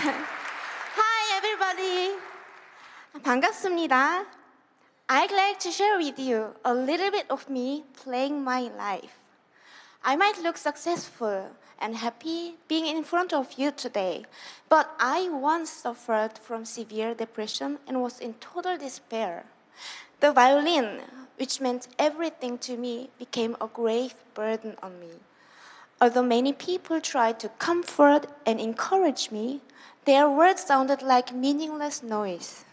Hi, everybody. 반갑습니다. I'd like to share with you a little bit of me playing my life. I might look successful and happy being in front of you today, but I once suffered from severe depression and was in total despair. The violin, which meant everything to me, became a grave burden on me. Although many people tried to comfort and encourage me, their words sounded like meaningless noise.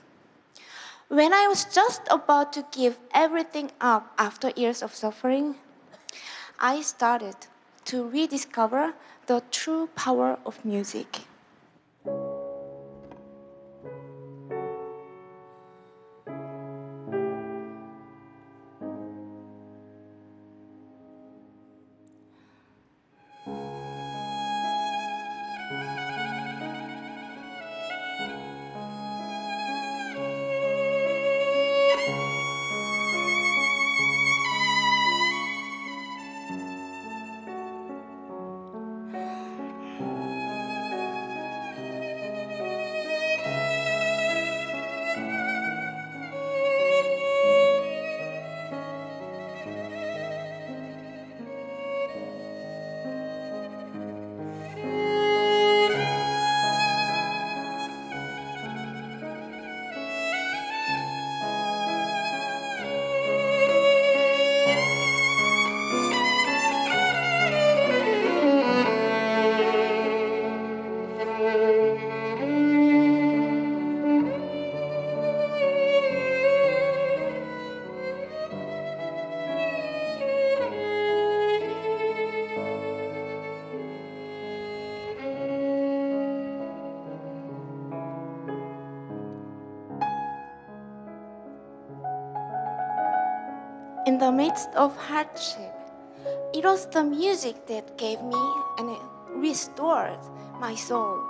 When I was just about to give everything up after years of suffering, I started to rediscover the true power of music. In the midst of hardship, it was the music that gave me and it restored my soul.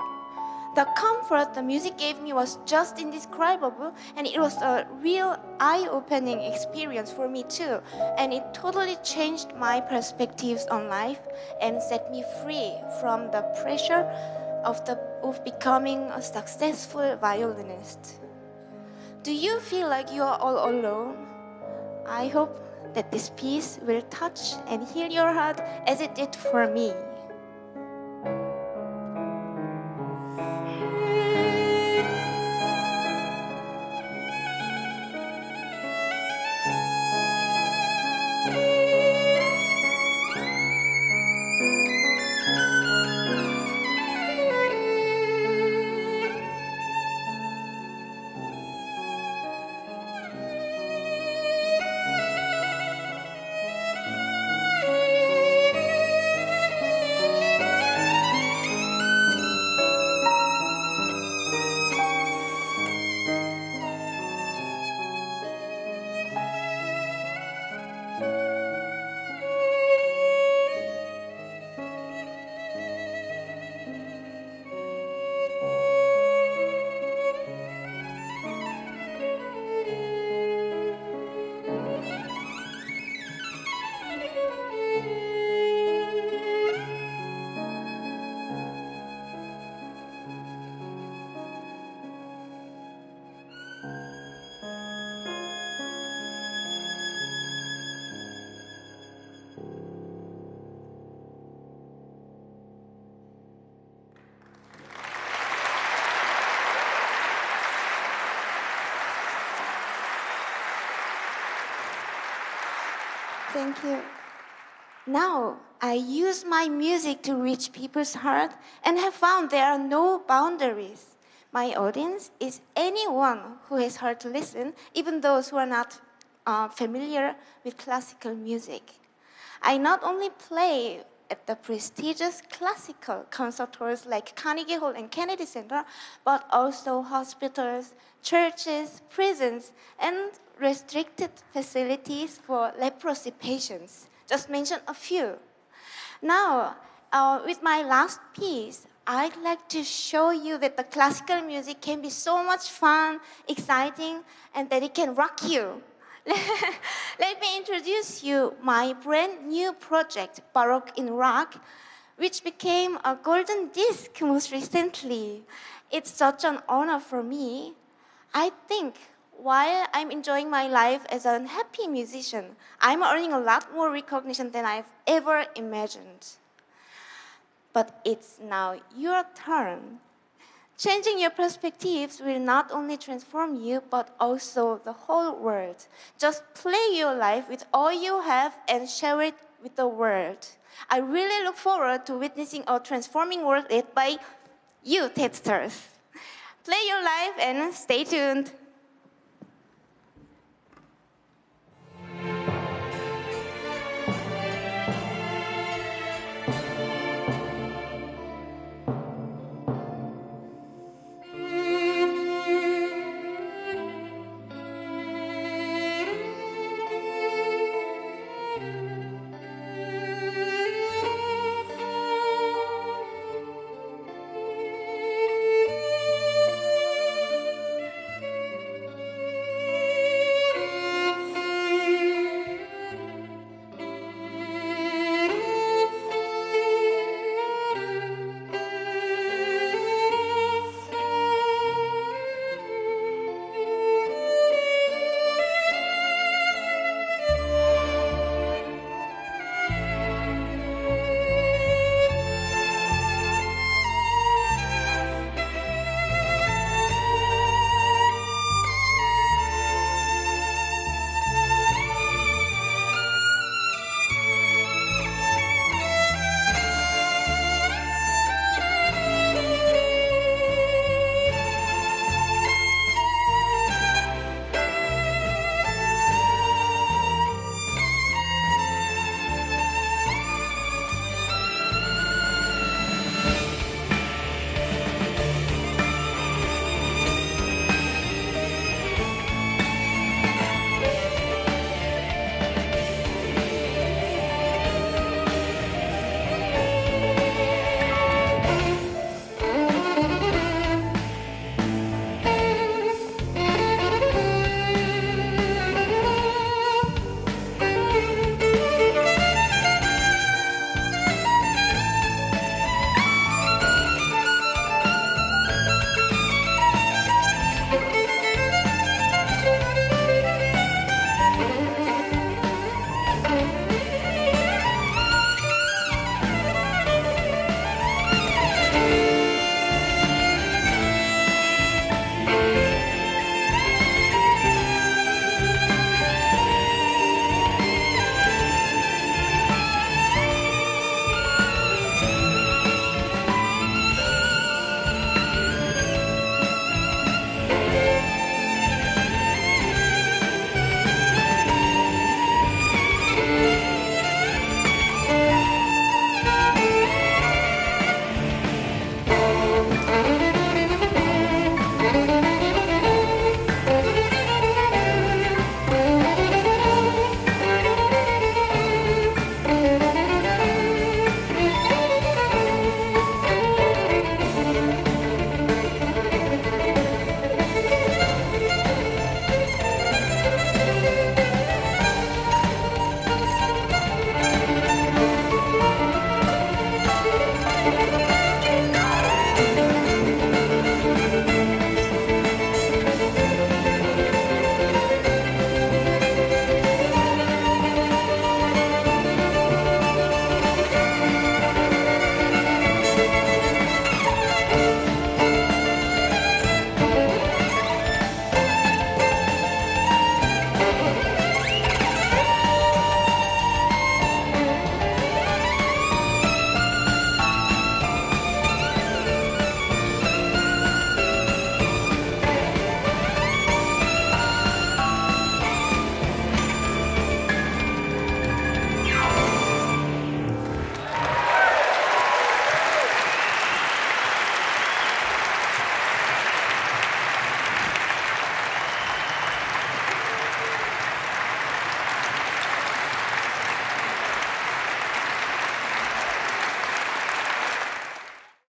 The comfort the music gave me was just indescribable, and it was a real eye opening experience for me too. And it totally changed my perspectives on life and set me free from the pressure of, the, of becoming a successful violinist. Do you feel like you are all alone? I hope that this piece will touch and heal your heart as it did for me. Thank you. Now, I use my music to reach people's heart and have found there are no boundaries. My audience is anyone who has heard to listen, even those who are not uh, familiar with classical music. I not only play at the prestigious classical concert halls like Carnegie Hall and Kennedy Center, but also hospitals, churches, prisons, and restricted facilities for leprosy patients. Just mention a few. Now, uh, with my last piece, I'd like to show you that the classical music can be so much fun, exciting, and that it can rock you. Let me introduce you my brand new project, Baroque in Rock, which became a golden disc most recently. It's such an honor for me. I think while I'm enjoying my life as a happy musician, I'm earning a lot more recognition than I've ever imagined. But it's now your turn. Changing your perspectives will not only transform you, but also the whole world. Just play your life with all you have and share it with the world. I really look forward to witnessing a transforming world led by you, TEDsters. Play your life and stay tuned.